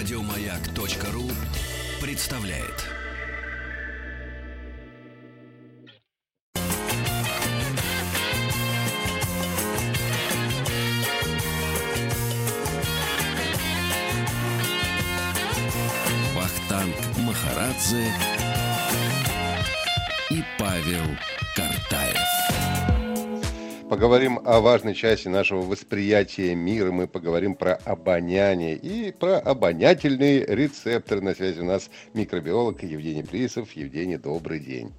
Радиомаяк.ру представляет. Вахтанг Махарадзе и Павел Картаев. Поговорим о важной части нашего восприятия мира. Мы поговорим про обоняние и про обонятельные рецепторы. На связи у нас микробиолог Евгений Плисов. Евгений, добрый день.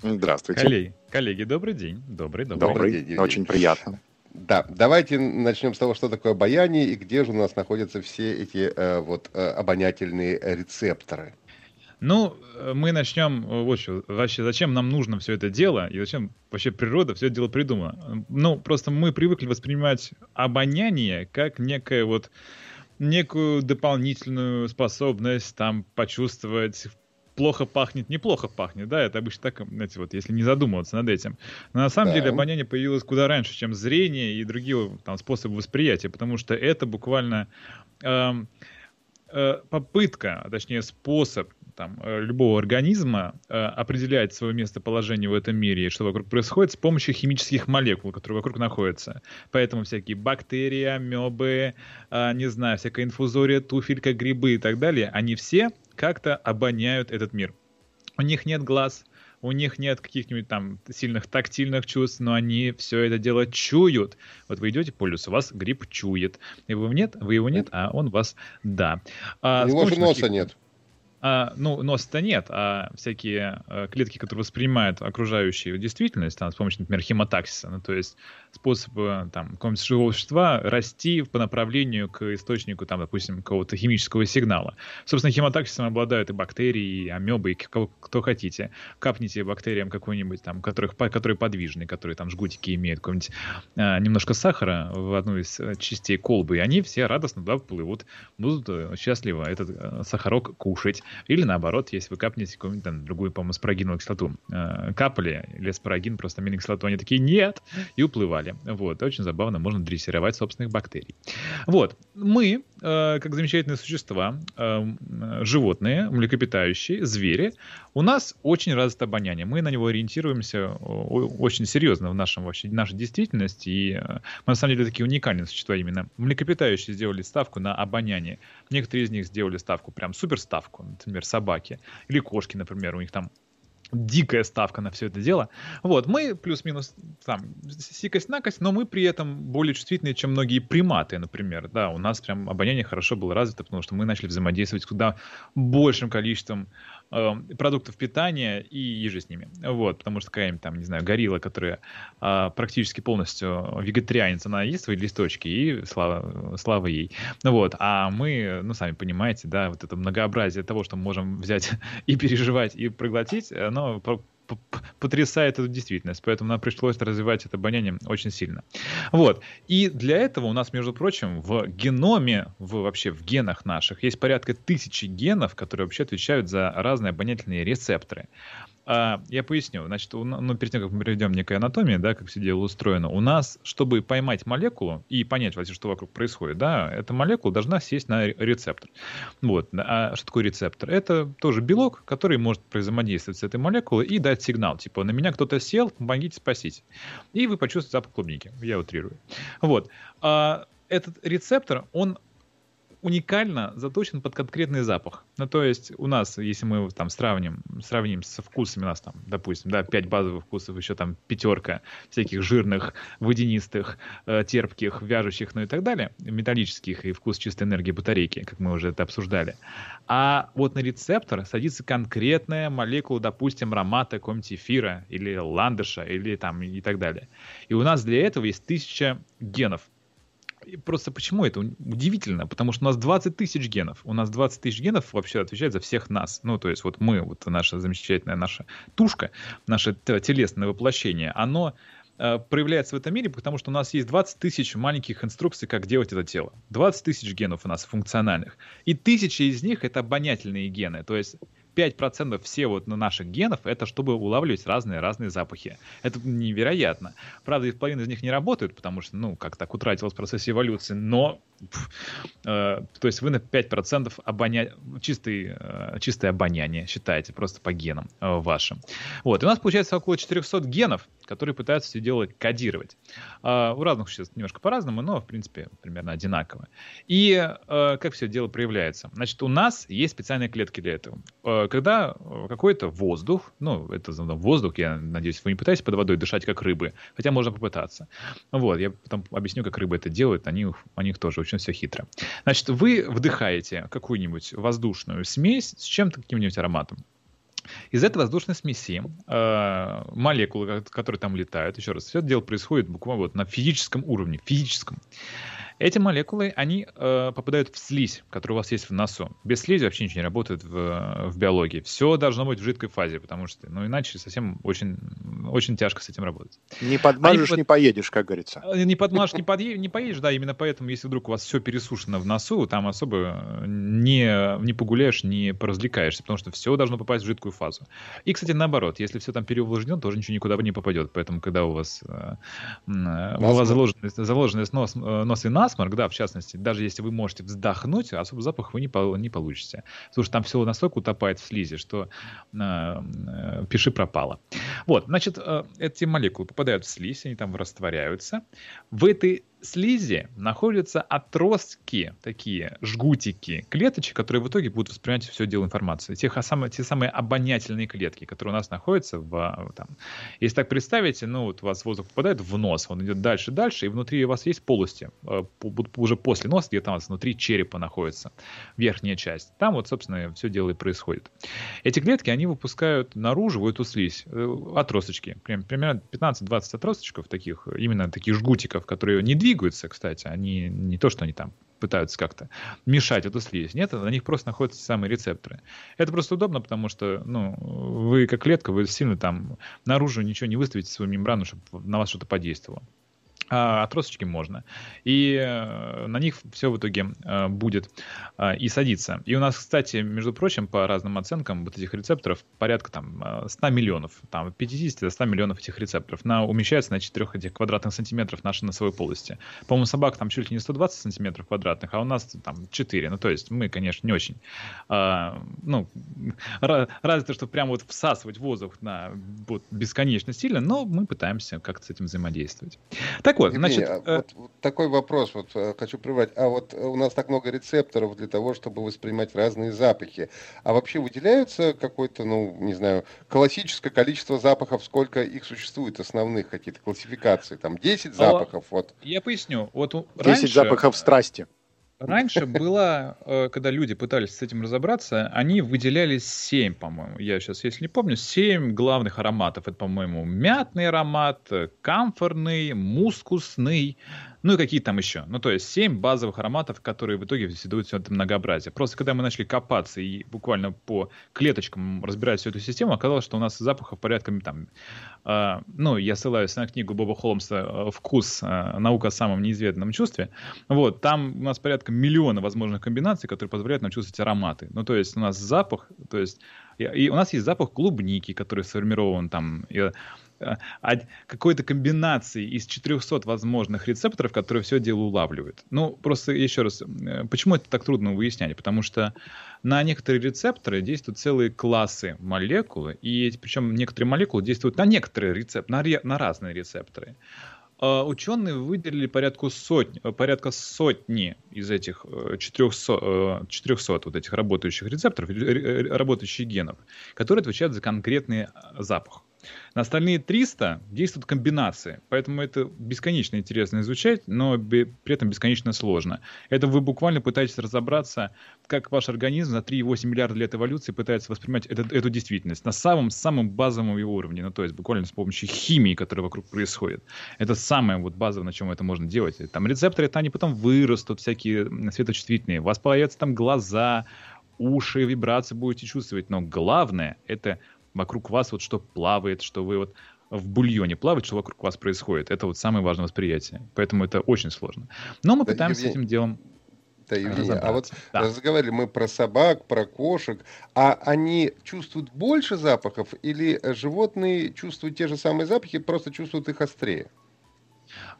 Здравствуйте. Коллеги, коллеги, добрый день. Добрый, добрый. Добрый, день, Евгений. очень приятно. Да, давайте начнем с того, что такое обаяние и где же у нас находятся все эти э, вот э, обонятельные рецепторы. Ну, э, мы начнем э, вот что. Вообще, зачем нам нужно все это дело и зачем вообще природа все это дело придумала? Ну, просто мы привыкли воспринимать обоняние как некое вот некую дополнительную способность там почувствовать плохо пахнет, неплохо пахнет, да, это обычно так, знаете, вот если не задумываться над этим. Но на самом Да. деле обоняние появилось куда раньше, чем зрение и другие там способы восприятия, потому что это буквально эм, э, попытка, а точнее способ там, э, любого организма э, определять свое местоположение в этом мире и что вокруг происходит с помощью химических молекул, которые вокруг находятся. Поэтому всякие бактерии, амебы, э, не знаю, всякая инфузория, туфелька, грибы и так далее, они все как-то обоняют этот мир. У них нет глаз, у них нет каких-нибудь там сильных тактильных чувств, но они все это дело чуют. Вот вы идете по лесу, вас гриб чует. Вы нет, вы его нет, а он вас да. А него же носа таких- нет. А, ну, носа-то нет, а всякие э, клетки, которые воспринимают окружающую действительность, там, с помощью, например, хемотаксиса, ну, то есть способа там, какого-нибудь живого существа расти по направлению к источнику, там, допустим, какого-то химического сигнала. Собственно, хемотаксисом обладают и бактерии, и амебы, и кого- кто хотите. Капните бактериям какой-нибудь, там, которых, которые подвижны, которые там жгутики имеют, какой-нибудь а, немножко сахара в одну из э, частей колбы, и они все радостно туда плывут, будут э, счастливо этот сахарок кушать. Или наоборот, если вы капнете какую-нибудь там другую, по-моему, спорагиновую кислоту, э, капали, или спорагин, просто аминокислоту, они такие, нет, и уплывали. Вот, очень забавно, можно дрессировать собственных бактерий. Вот, мы, как замечательные существа, э, э, животные, млекопитающие, звери, у нас очень развито обоняние. Мы на него ориентируемся о- очень серьезно в нашем вообще нашей действительности. И э, мы на самом деле такие уникальные существа именно. Млекопитающие сделали ставку на обоняние. Некоторые из них сделали ставку, прям супер ставку, например, собаки или кошки, например, у них там дикая ставка на все это дело. Вот, мы плюс-минус там сикость-накость, но мы при этом более чувствительные, чем многие приматы, например. Да, у нас прям обоняние хорошо было развито, потому что мы начали взаимодействовать с куда большим количеством э, продуктов питания и еже с ними. Вот, потому что какая-нибудь там, не знаю, горилла, которая а, практически полностью вегетарианец, она ест свои листочки, и слава, слава ей. Ну вот, а мы, ну, сами понимаете, да, вот это многообразие того, что мы можем взять и переживать, и проглотить, оно п- потрясает эту действительность, поэтому нам пришлось развивать это обоняние очень сильно. Вот, и для этого у нас, между прочим, в геноме, в, вообще в генах наших, есть порядка тысячи генов, которые вообще отвечают за разные обонятельные рецепторы. А, я поясню. Значит, у ну, перед тем, как мы проведем некую анатомию, да, как все дело устроено, у нас, чтобы поймать молекулу и понять вообще, что вокруг происходит, да, эта молекула должна сесть на ре- рецептор. Вот. А что такое рецептор? Это тоже белок, который может взаимодействовать с этой молекулой и дать сигнал, типа, на меня кто-то сел, помогите, спасите. И вы почувствуете запах клубники. Я утрирую. Вот. А этот рецептор, он уникально заточен под конкретный запах. Ну, то есть у нас, если мы там сравним, сравним со вкусами, у нас там, допустим, да, 5 базовых вкусов, еще там пятерка всяких жирных, водянистых, э, терпких, вяжущих, ну и так далее, металлических и вкус чистой энергии батарейки, как мы уже это обсуждали. А вот на рецептор садится конкретная молекула, допустим, аромата какого-нибудь эфира или ландыша или там и так далее. И у нас для этого есть тысяча генов. Просто почему это удивительно? Потому что у нас 20 тысяч генов. У нас 20 тысяч генов вообще отвечает за всех нас. Ну, то есть вот мы, вот наша замечательная наша тушка, наше телесное воплощение, оно э, проявляется в этом мире, потому что у нас есть 20 тысяч маленьких инструкций, как делать это тело. 20 тысяч генов у нас функциональных. И тысячи из них это обонятельные гены. То есть 5% все вот на наших генов, это чтобы улавливать разные-разные запахи. Это невероятно. Правда, половина из них не работают, потому что, ну, как так утратилось в процессе эволюции, но Э, то есть вы на 5% обоня... чистый, э, чистое обоняние считаете просто по генам э, вашим. Вот. И у нас получается около 400 генов, которые пытаются все дело кодировать. У разных существ немножко по-разному, но, в принципе, примерно одинаково. И как все дело проявляется? Значит, у нас есть специальные клетки для этого. Когда какой-то воздух, ну, это воздух, я надеюсь, вы не пытаетесь под водой дышать, как рыбы, хотя можно попытаться. Вот, я потом объясню, как рыбы это делают, они, у них тоже очень все хитро. Значит, вы вдыхаете какую-нибудь воздушную смесь с чем-то, каким-нибудь ароматом. Из этой воздушной смеси э, молекулы, которые там летают, еще раз, все это дело происходит буквально вот на физическом уровне, физическом. Эти молекулы, они э, попадают в слизь, которая у вас есть в носу. Без слизи вообще ничего не работает в, в биологии. Все должно быть в жидкой фазе, потому что, ну, иначе совсем очень, очень тяжко с этим работать. Не подмажешь, они, не поедешь, как говорится. Э, не подмажешь, не, подъедешь, не поедешь, да, именно поэтому, если вдруг у вас все пересушено в носу, там особо не, не погуляешь, не поразвлекаешься, потому что все должно попасть в жидкую фазу. И, кстати, наоборот, если все там переувлажнено, тоже ничего никуда не попадет. Поэтому, когда у вас, э, у вас заложен, заложен нос, нос и нас, насморк, да, в частности, даже если вы можете вздохнуть, особо запах вы не, не получите. Потому что там все настолько утопает в слизи, что э, э, пиши пропало. Вот, значит, э, эти молекулы попадают в слизь, они там растворяются. В этой слизи находятся отростки, такие жгутики клеточек, которые в итоге будут воспринимать все дело информации. Те, самые, те самые обонятельные клетки, которые у нас находятся в, там. Если так представить, ну вот у вас воздух попадает в нос, он идет дальше, дальше, и внутри у вас есть полости, э, уже после носа, где там у вас внутри черепа находится, верхняя часть. Там вот, собственно, все дело и происходит. Эти клетки, они выпускают наружу в эту слизь э, отросточки, примерно 15-20 отросточков таких, именно таких жгутиков, которые не двигаются, двигаются, кстати. Они не то, что они там пытаются как-то мешать эту слизь. Нет, на них просто находятся самые рецепторы. Это просто удобно, потому что, ну, вы как клетка, вы сильно там наружу ничего не выставите свою мембрану, чтобы на вас что-то подействовало а отросточки можно. И э, на них все в итоге э, будет э, и садиться. И у нас, кстати, между прочим, по разным оценкам вот этих рецепторов порядка там 100 миллионов, там 50 до 100 миллионов этих рецепторов на, умещается на 4 этих квадратных сантиметров нашей носовой полости. По-моему, собак там чуть ли не 120 сантиметров квадратных, а у нас там 4. Ну, то есть мы, конечно, не очень. А, ну, разве что прям вот всасывать воздух на вот, бесконечно сильно, но мы пытаемся как-то с этим взаимодействовать. Так так вот, Евгений, значит... А э, вот, вот такой вопрос вот э, хочу прервать. А вот у нас так много рецепторов для того, чтобы воспринимать разные запахи. А вообще выделяются какое-то, ну, не знаю, классическое количество запахов, сколько их существует, основных какие-то классификации? Там 10 а, запахов, а, вот. Я поясню. Вот 10 раньше... запахов страсти. Раньше было, когда люди пытались с этим разобраться, они выделяли 7, по-моему. Я сейчас, если не помню, 7 главных ароматов. Это, по-моему, мятный аромат, камфорный, мускусный, ну и какие там еще. Ну, то есть 7 базовых ароматов, которые в итоге ведут все это многообразие. Просто когда мы начали копаться и буквально по клеточкам разбирать всю эту систему, оказалось, что у нас запахов порядка там... Э, ну, я ссылаюсь на книгу Боба Холмса «Вкус. Э, наука о самом неизведанном чувстве». Вот, там у нас порядка миллиона возможных комбинаций, которые позволяют нам чувствовать ароматы. Ну, то есть у нас запах, то есть... И, и у нас есть запах клубники, который сформирован там... И, Э, какой-то комбинации из 400 возможных рецепторов, которые все дело улавливают. Ну, просто еще раз, э, почему это так трудно выяснять? Потому что на некоторые рецепторы действуют целые классы молекулы, и причем некоторые молекулы действуют на некоторые рецепторы, на, ре, на разные рецепторы. Uh, ученые выделили порядка сотни, порядка сотни из этих 400, 400 вот этих работающих рецепторов, работающих генов, которые отвечают за конкретный запах. На остальные 300 действуют комбинации, поэтому это бесконечно интересно изучать, но при этом бесконечно сложно. Это вы буквально пытаетесь разобраться, как ваш организм за 3,8 миллиарда лет эволюции пытается воспринимать этот, эту действительность на самом-самом базовом его уровне, ну то есть буквально с помощью химии, которая вокруг происходит. Это самое вот базовое, на чем это можно делать. Там рецепторы, это они потом вырастут, всякие светочувствительные, у вас появятся там глаза, уши, вибрации будете чувствовать, но главное это вокруг вас вот что плавает, что вы вот в бульоне плавает, что вокруг вас происходит. Это вот самое важное восприятие. Поэтому это очень сложно. Но мы пытаемся Евгений, с этим делом Да, извини. А вот да. разговаривали мы про собак, про кошек. А они чувствуют больше запахов или животные чувствуют те же самые запахи, просто чувствуют их острее?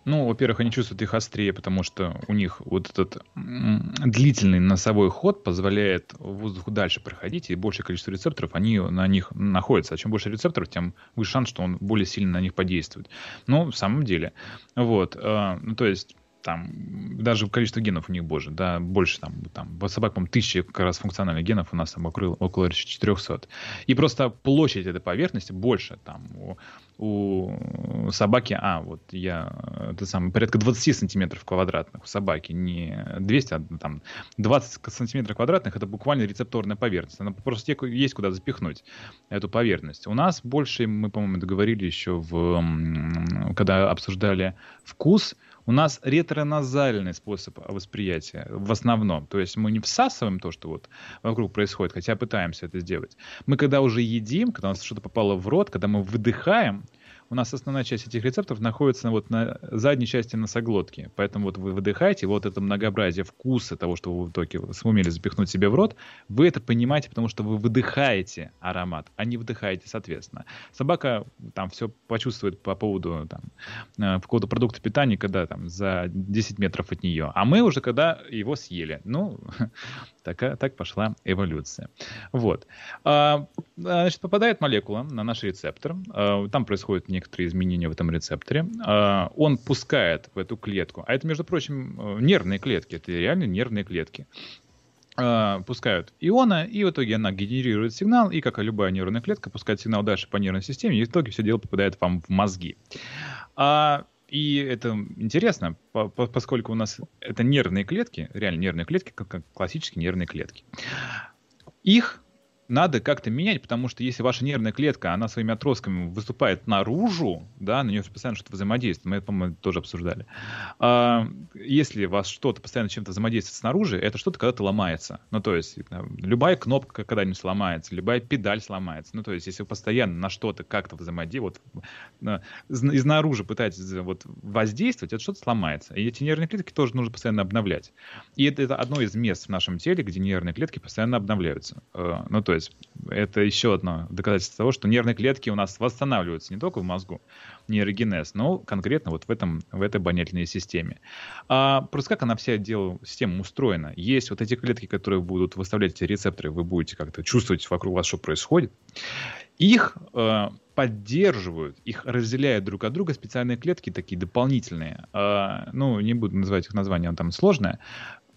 Ну, во-первых, они чувствуют их острее, потому что у них вот этот длительный носовой ход позволяет воздуху дальше проходить, и большее количество рецепторов, они на них находятся. А чем больше рецепторов, тем выше шанс, что он более сильно на них подействует. Ну, в самом деле. Вот. Э, ну, то есть там даже количество генов у них больше, да, больше там, там по собак, по тысячи как раз функциональных генов у нас там около, около 400. И просто площадь этой поверхности больше там у, у собаки, а, вот я, это самое, порядка 20 сантиметров квадратных у собаки, не 200, а там 20 сантиметров квадратных, это буквально рецепторная поверхность, она просто есть куда запихнуть эту поверхность. У нас больше, мы, по-моему, договорили еще в, когда обсуждали вкус, у нас ретроназальный способ восприятия в основном. То есть мы не всасываем то, что вот вокруг происходит, хотя пытаемся это сделать. Мы когда уже едим, когда у нас что-то попало в рот, когда мы выдыхаем, у нас основная часть этих рецепторов находится вот на задней части носоглотки. Поэтому вот вы выдыхаете, вот это многообразие вкуса того, что вы в итоге сумели запихнуть себе в рот, вы это понимаете, потому что вы выдыхаете аромат, а не вдыхаете соответственно. Собака там все почувствует по поводу там, э, по поводу продукта питания, когда там за 10 метров от нее. А мы уже когда его съели. Ну, так, так пошла эволюция. Вот. А, значит, попадает молекула на наш рецептор. А, там происходит некоторые изменения в этом рецепторе. А, он пускает в эту клетку, а это, между прочим, нервные клетки, это реально нервные клетки, а, пускают ионы, и в итоге она генерирует сигнал, и, как и любая нейронная клетка, пускает сигнал дальше по нервной системе, и в итоге все дело попадает вам в мозги. А, и это интересно, по, по, поскольку у нас это нервные клетки, реально нервные клетки, как классические нервные клетки. Их надо как-то менять, потому что если ваша нервная клетка, она своими отростками выступает наружу, да, на нее постоянно что-то взаимодействует, мы это, по-моему, тоже обсуждали. А, если вас что-то постоянно чем-то взаимодействует снаружи, это что-то когда-то ломается. Ну, то есть, любая кнопка когда-нибудь сломается, любая педаль сломается. Ну, то есть, если вы постоянно на что-то как-то взаимодействуете, вот, изнаружи пытаетесь вот, воздействовать, это что-то сломается. И эти нервные клетки тоже нужно постоянно обновлять. И это, это одно из мест в нашем теле, где нервные клетки постоянно обновляются. Э, ну, то есть это еще одно доказательство того, что нервные клетки у нас восстанавливаются не только в мозгу, нейрогенез, но конкретно вот в, этом, в этой обонятельной системе. А просто как она вся дело, система устроена? Есть вот эти клетки, которые будут выставлять эти рецепторы, вы будете как-то чувствовать вокруг вас, что происходит. Их э, поддерживают, их разделяют друг от друга специальные клетки, такие дополнительные. Э, ну, не буду называть их название, оно там сложное.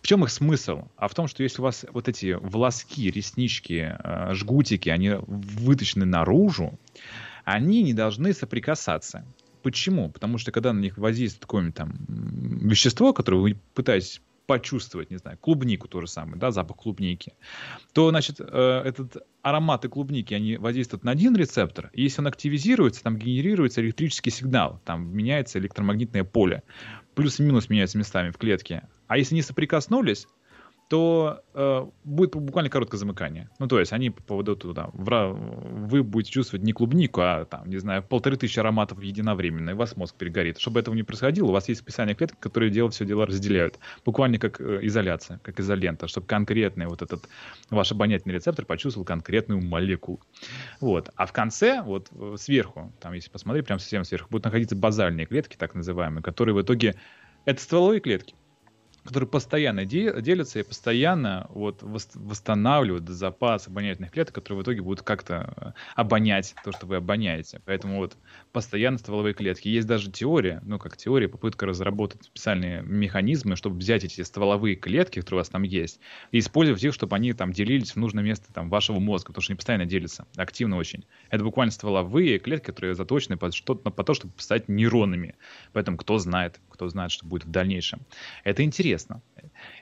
В чем их смысл? А в том, что если у вас вот эти волоски, реснички, э, жгутики, они выточены наружу, они не должны соприкасаться. Почему? Потому что когда на них воздействует какое-нибудь там вещество, которое вы пытаетесь почувствовать, не знаю, клубнику то же самое, да, запах клубники, то, значит, э, этот ароматы клубники, они воздействуют на один рецептор, и если он активизируется, там генерируется электрический сигнал, там меняется электромагнитное поле, плюс и минус меняются местами в клетке. А если не соприкоснулись, то э, будет буквально короткое замыкание. Ну, то есть они попадут туда. В, вы будете чувствовать не клубнику, а, там, не знаю, полторы тысячи ароматов единовременно, и у вас мозг перегорит. Чтобы этого не происходило, у вас есть специальные клетки, которые дело, все дело разделяют. Буквально как э, изоляция, как изолента, чтобы конкретный вот этот ваш обонятельный рецептор почувствовал конкретную молекулу. Вот. А в конце, вот сверху, там, если посмотреть, прям совсем сверху, будут находиться базальные клетки, так называемые, которые в итоге это стволовые клетки которые постоянно делятся и постоянно вот восстанавливают запас обонятельных клеток, которые в итоге будут как-то э, обонять то, что вы обоняете. Поэтому вот постоянно стволовые клетки. Есть даже теория, ну как теория, попытка разработать специальные механизмы, чтобы взять эти стволовые клетки, которые у вас там есть, и использовать их, чтобы они там делились в нужное место там вашего мозга, потому что они постоянно делятся, активно очень. Это буквально стволовые клетки, которые заточены под, что по то, чтобы стать нейронами. Поэтому кто знает, кто знает, что будет в дальнейшем. Это интересно.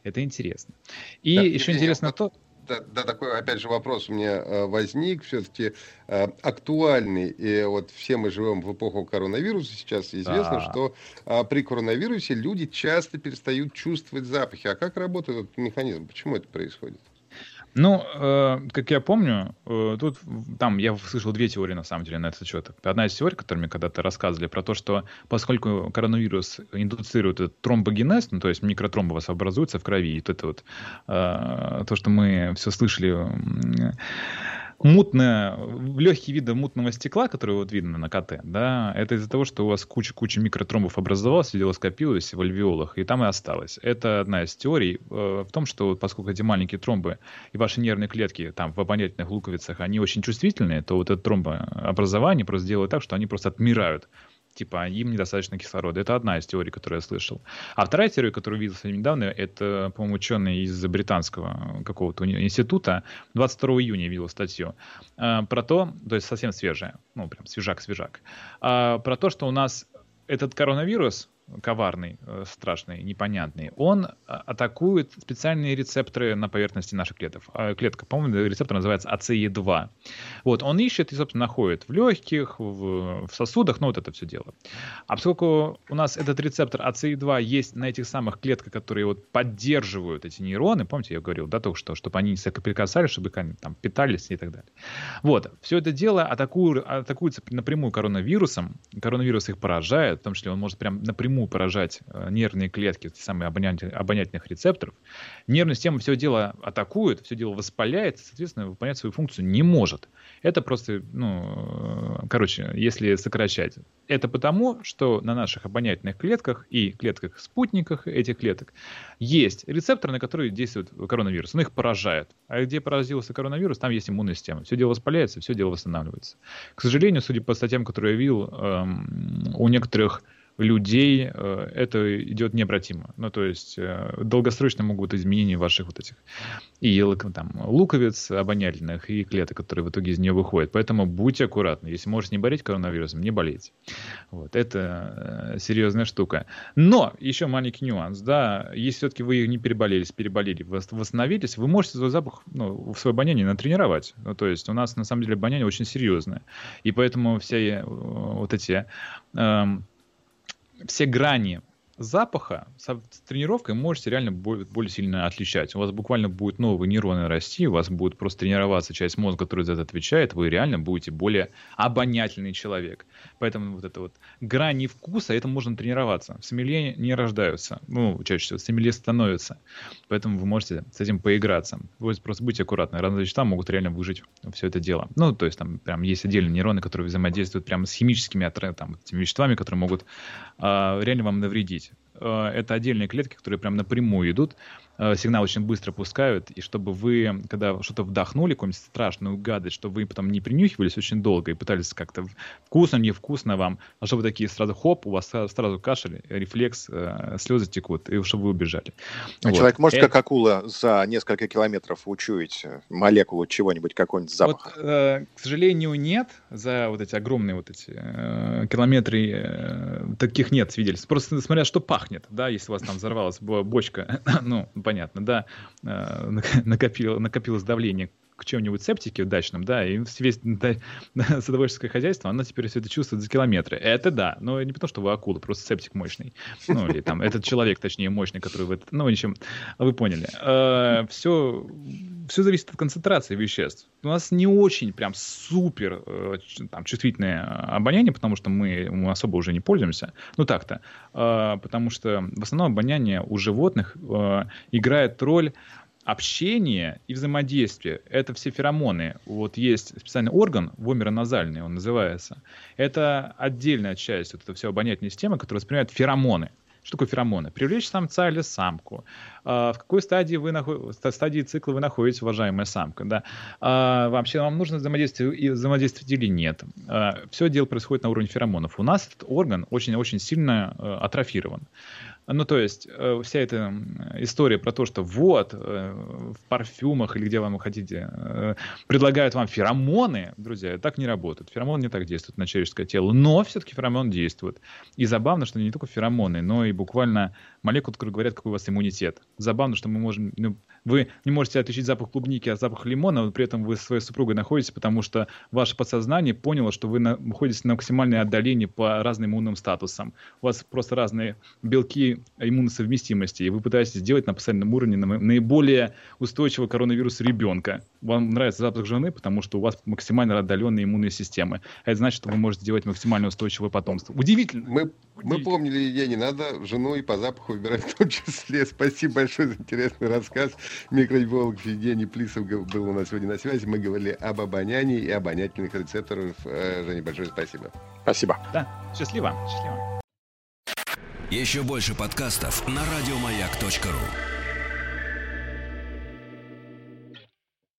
Это интересно. И да, еще интересно то... Да, да, такой, опять же, вопрос у меня э, возник, все-таки э, актуальный. И вот все мы живем в эпоху коронавируса, сейчас известно, да. что э, при коронавирусе люди часто перестают чувствовать запахи. А как работает этот механизм? Почему это происходит? Ну, э, как я помню, э, тут там я слышал две теории на самом деле на этот счет. Одна из теорий, которую мне когда-то рассказывали, про то, что поскольку коронавирус индуцирует этот тромбогенез, ну, то есть микротромбы образуются в крови, и это вот э, то, что мы все слышали мутное, легкие виды мутного стекла, которые вот видно на КТ, да, это из-за того, что у вас куча-куча микротромбов образовалась, дело скопилось в альвеолах, и там и осталось. Это одна из теорий э, в том, что поскольку эти маленькие тромбы и ваши нервные клетки там в обонятельных луковицах, они очень чувствительные, то вот это тромбообразование просто делает так, что они просто отмирают типа им недостаточно кислорода. Это одна из теорий, которую я слышал. А вторая теория, которую видел недавно, это, по-моему, ученый из британского какого-то института. 22 июня видел статью э, про то, то есть совсем свежая, ну прям свежак-свежак, э, про то, что у нас этот коронавирус, коварный, э, страшный, непонятный, он а, атакует специальные рецепторы на поверхности наших клеток. А, клетка, по-моему, рецептор называется АЦЕ2. Вот, он ищет и, собственно, находит в легких, в, в сосудах, ну, вот это все дело. А поскольку у нас этот рецептор АЦЕ2 есть на этих самых клетках, которые вот поддерживают эти нейроны, помните, я говорил, да, только что, чтобы они не соприкасались, чтобы они там питались и так далее. Вот, все это дело атакует, атакуется напрямую коронавирусом, коронавирус их поражает, в том числе он может прям напрямую напрямую поражать э, нервные клетки, те самые обонятельных рецепторов, нервная система все дело атакует, все дело воспаляет, соответственно, выполнять свою функцию не может. Это просто, ну, э, короче, если сокращать. Это потому, что на наших обонятельных клетках и клетках-спутниках этих клеток есть рецепторы, на которые действует коронавирус. Он их поражает. А где поразился коронавирус, там есть иммунная система. Все дело воспаляется, все дело восстанавливается. К сожалению, судя по статьям, которые я видел, эм, у некоторых людей э, это идет необратимо. Ну, то есть э, долгосрочно могут изменения ваших вот этих и там, луковиц обонятельных, и клеток, которые в итоге из нее выходят. Поэтому будьте аккуратны. Если можете не болеть коронавирусом, не болейте. Вот, это э, серьезная штука. Но еще маленький нюанс, да, если все-таки вы не переболели, переболели, восстановились, вы можете свой запах, ну, свое обоняние натренировать. Ну, то есть у нас на самом деле обоняние очень серьезное. И поэтому все вот эти эм, все грани запаха с тренировкой можете реально более сильно отличать. У вас буквально будут новые нейроны расти, у вас будет просто тренироваться часть мозга, которая за это отвечает, вы реально будете более обонятельный человек. Поэтому вот это вот грани вкуса, это можно тренироваться. В сомелье не рождаются, ну, чаще всего, сомелье становятся. Поэтому вы можете с этим поиграться. Вы просто будьте аккуратны. Разные вещества могут реально выжить все это дело. Ну, то есть там прям есть отдельные нейроны, которые взаимодействуют прямо с химическими там, этими веществами, которые могут э, реально вам навредить это отдельные клетки, которые прям напрямую идут. Э, сигнал очень быстро пускают, и чтобы вы, когда что-то вдохнули, какую-нибудь страшную гадость, чтобы вы потом не принюхивались очень долго и пытались как-то вкусно, невкусно вам, а чтобы такие сразу хоп, у вас сразу кашель, рефлекс, э, слезы текут, и чтобы вы убежали. А вот. Человек может, Это... как акула, за несколько километров учуять молекулу чего-нибудь, какой-нибудь запах? Вот, э, к сожалению, нет. За вот эти огромные вот эти э, километры э, таких нет свидетельств. Просто смотря что пахнет, да, если у вас там взорвалась бочка, ну, понятно, да, э, накопил, накопилось давление к чему-нибудь септике дачном, да, и весь да, садоводческое хозяйство, оно теперь все это чувствует за километры. Это да, но не потому, что вы акула, просто септик мощный. Ну, или там этот человек, точнее, мощный, который в этот... Ну, общем, вы поняли. Все, э, все зависит от концентрации веществ. У нас не очень прям супер э, там, чувствительное обоняние, потому что мы, особо уже не пользуемся. Ну, так-то. Э, потому что в основном обоняние у животных играет роль общение и взаимодействие — это все феромоны. Вот есть специальный орган, вомероназальный он называется. Это отдельная часть вот этой всей обонятельной системы, которая воспринимает феромоны. Что такое феромоны? Привлечь самца или самку. А, в какой стадии, вы наход... стадии цикла вы находитесь, уважаемая самка? Да? А, вообще вам нужно взаимодействие, взаимодействовать или нет? А, все дело происходит на уровне феромонов. У нас этот орган очень-очень сильно э, атрофирован. Ну, то есть, э, вся эта история про то, что вот, э, в парфюмах или где вам хотите, э, предлагают вам феромоны, друзья, так не работает. Феромон не так действует на человеческое тело, но все-таки феромон действует. И забавно, что не только феромоны, но и буквально молекулы, которые говорят, какой у вас иммунитет. Забавно, что мы можем, ну, вы не можете отличить запах клубники от запаха лимона, но при этом вы со своей супругой находитесь, потому что ваше подсознание поняло, что вы находитесь на максимальное отдалении по разным иммунным статусам. У вас просто разные белки иммуносовместимости, и вы пытаетесь сделать на постоянном уровне наиболее устойчивого коронавируса ребенка. Вам нравится запах жены, потому что у вас максимально отдаленные иммунные системы. А это значит, что вы можете сделать максимально устойчивое потомство. Удивительно. Мы, мы помнили, не надо жену и по запаху выбирать в том числе. Спасибо большое за интересный рассказ. Микробиолог Евгений Плисов был у нас сегодня на связи. Мы говорили об обонянии и обонятельных рецепторах. Э, Женя, большое спасибо. Спасибо. Да, счастливо. Счастливо. Еще больше подкастов на радиомаяк.ру